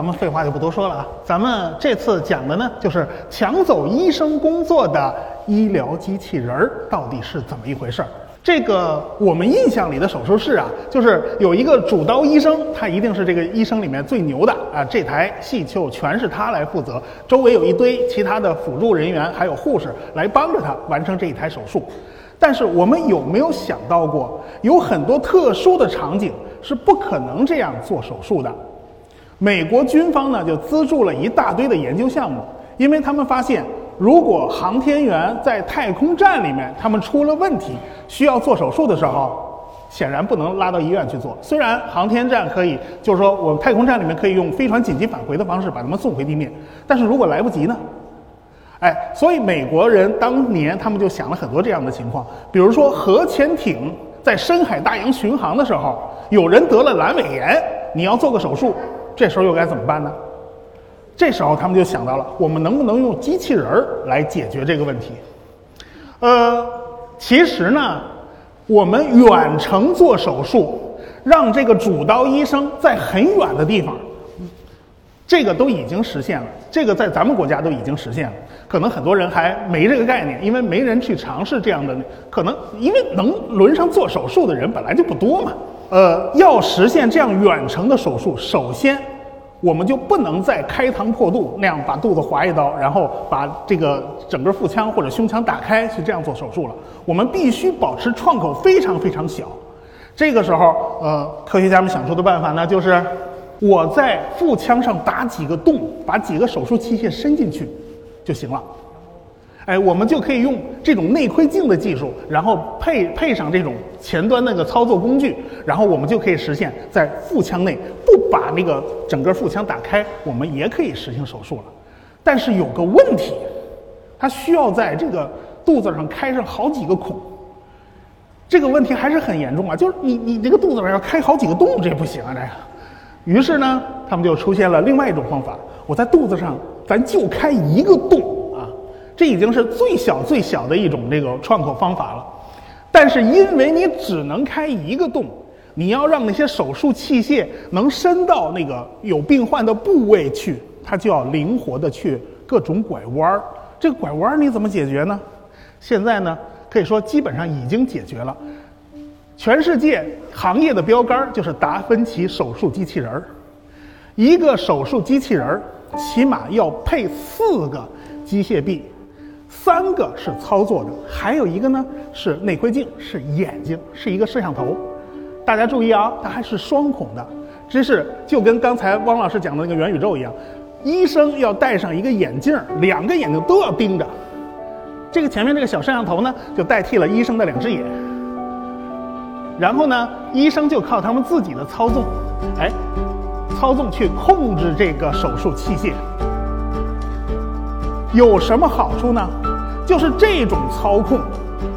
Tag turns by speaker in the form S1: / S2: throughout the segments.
S1: 咱们废话就不多说了啊，咱们这次讲的呢，就是抢走医生工作的医疗机器人儿到底是怎么一回事儿。这个我们印象里的手术室啊，就是有一个主刀医生，他一定是这个医生里面最牛的啊，这台戏就全是他来负责，周围有一堆其他的辅助人员，还有护士来帮着他完成这一台手术。但是我们有没有想到过，有很多特殊的场景是不可能这样做手术的？美国军方呢就资助了一大堆的研究项目，因为他们发现，如果航天员在太空站里面他们出了问题，需要做手术的时候，显然不能拉到医院去做。虽然航天站可以，就是说我们太空站里面可以用飞船紧急返回的方式把他们送回地面，但是如果来不及呢？哎，所以美国人当年他们就想了很多这样的情况，比如说核潜艇在深海大洋巡航的时候，有人得了阑尾炎，你要做个手术，这时候又该怎么办呢？这时候他们就想到了，我们能不能用机器人儿来解决这个问题？呃，其实呢，我们远程做手术，让这个主刀医生在很远的地方。这个都已经实现了，这个在咱们国家都已经实现了。可能很多人还没这个概念，因为没人去尝试这样的。可能因为能轮上做手术的人本来就不多嘛。呃，要实现这样远程的手术，首先我们就不能再开膛破肚那样把肚子划一刀，然后把这个整个腹腔或者胸腔打开去这样做手术了。我们必须保持创口非常非常小。这个时候，呃，科学家们想出的办法呢，就是。我在腹腔上打几个洞，把几个手术器械伸进去就行了。哎，我们就可以用这种内窥镜的技术，然后配配上这种前端那个操作工具，然后我们就可以实现，在腹腔内不把那个整个腹腔打开，我们也可以实行手术了。但是有个问题，它需要在这个肚子上开上好几个孔。这个问题还是很严重啊，就是你你这个肚子上要开好几个洞，这不行啊，这个。于是呢，他们就出现了另外一种方法：我在肚子上，咱就开一个洞，这已经是最小最小的一种这个创口方法了。但是因为你只能开一个洞，你要让那些手术器械能伸到那个有病患的部位去，它就要灵活的去各种拐弯儿。这个拐弯儿你怎么解决呢？现在呢，可以说基本上已经解决了。全世界行业的标杆就是达芬奇手术机器人儿，一个手术机器人儿起码要配四个机械臂，三个是操作的，还有一个呢是内窥镜，是眼睛，是一个摄像头。大家注意啊，它还是双孔的，这是就跟刚才汪老师讲的那个元宇宙一样，医生要戴上一个眼镜，两个眼睛都要盯着。这个前面这个小摄像头呢，就代替了医生的两只眼。然后呢，医生就靠他们自己的操纵，哎，操纵去控制这个手术器械。有什么好处呢？就是这种操控，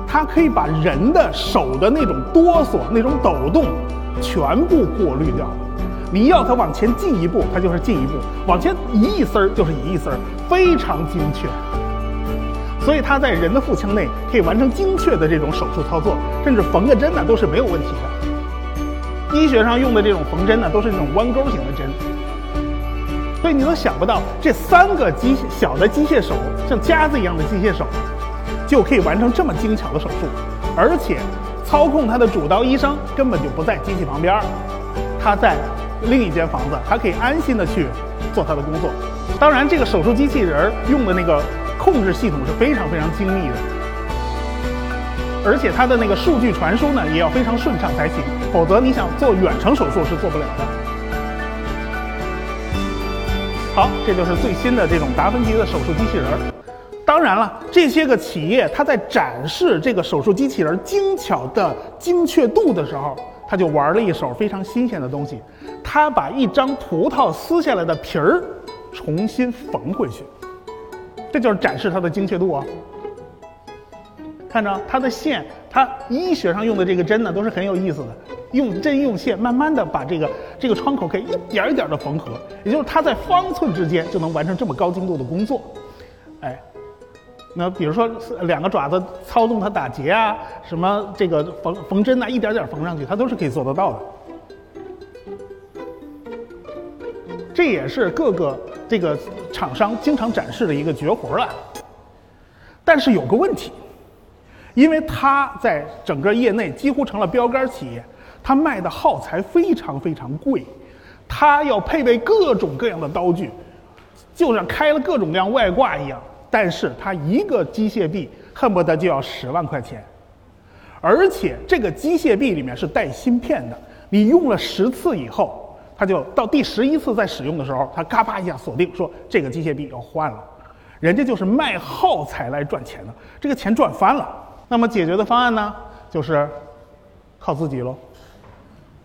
S1: 它可以把人的手的那种哆嗦、那种抖动，全部过滤掉。你要它往前进一步，它就是进一步；往前移一丝儿，就是移一丝儿，非常精确。所以它在人的腹腔内可以完成精确的这种手术操作，甚至缝个针呢都是没有问题的。医学上用的这种缝针呢都是那种弯钩型的针，所以你都想不到这三个机小的机械手像夹子一样的机械手，就可以完成这么精巧的手术，而且操控它的主刀医生根本就不在机器旁边，他在另一间房子，他可以安心的去做他的工作。当然，这个手术机器人用的那个。控制系统是非常非常精密的，而且它的那个数据传输呢也要非常顺畅才行，否则你想做远程手术是做不了的。好，这就是最新的这种达芬奇的手术机器人。当然了，这些个企业它在展示这个手术机器人精巧的精确度的时候，他就玩了一手非常新鲜的东西，他把一张葡萄撕下来的皮儿重新缝回去。这就是展示它的精确度啊！看着它的线，它医学上用的这个针呢，都是很有意思的。用针用线，慢慢的把这个这个窗口可以一点一点的缝合，也就是它在方寸之间就能完成这么高精度的工作。哎，那比如说两个爪子操纵它打结啊，什么这个缝缝针呐，一点点缝上去，它都是可以做得到的。这也是各个这个厂商经常展示的一个绝活了。但是有个问题，因为它在整个业内几乎成了标杆企业，它卖的耗材非常非常贵，它要配备各种各样的刀具，就像开了各种各样外挂一样。但是它一个机械臂恨不得就要十万块钱，而且这个机械臂里面是带芯片的，你用了十次以后，它就到第十一次再使用的时候，它嘎巴一下锁定说这个机械臂要换了。人家就是卖耗材来赚钱的，这个钱赚翻了。那么解决的方案呢，就是靠自己喽。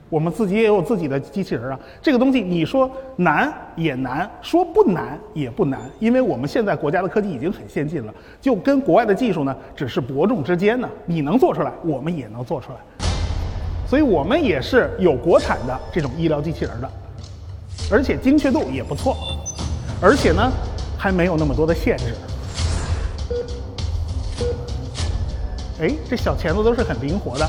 S1: 我们自己也有自己的机器人啊。这个东西你说难也难，说不难也不难，因为我们现在国家的科技已经很先进了，就跟国外的技术呢只是伯仲之间呢。你能做出来，我们也能做出来。所以我们也是有国产的这种医疗机器人的，而且精确度也不错，而且呢。还没有那么多的限制。哎，这小钳子都是很灵活的。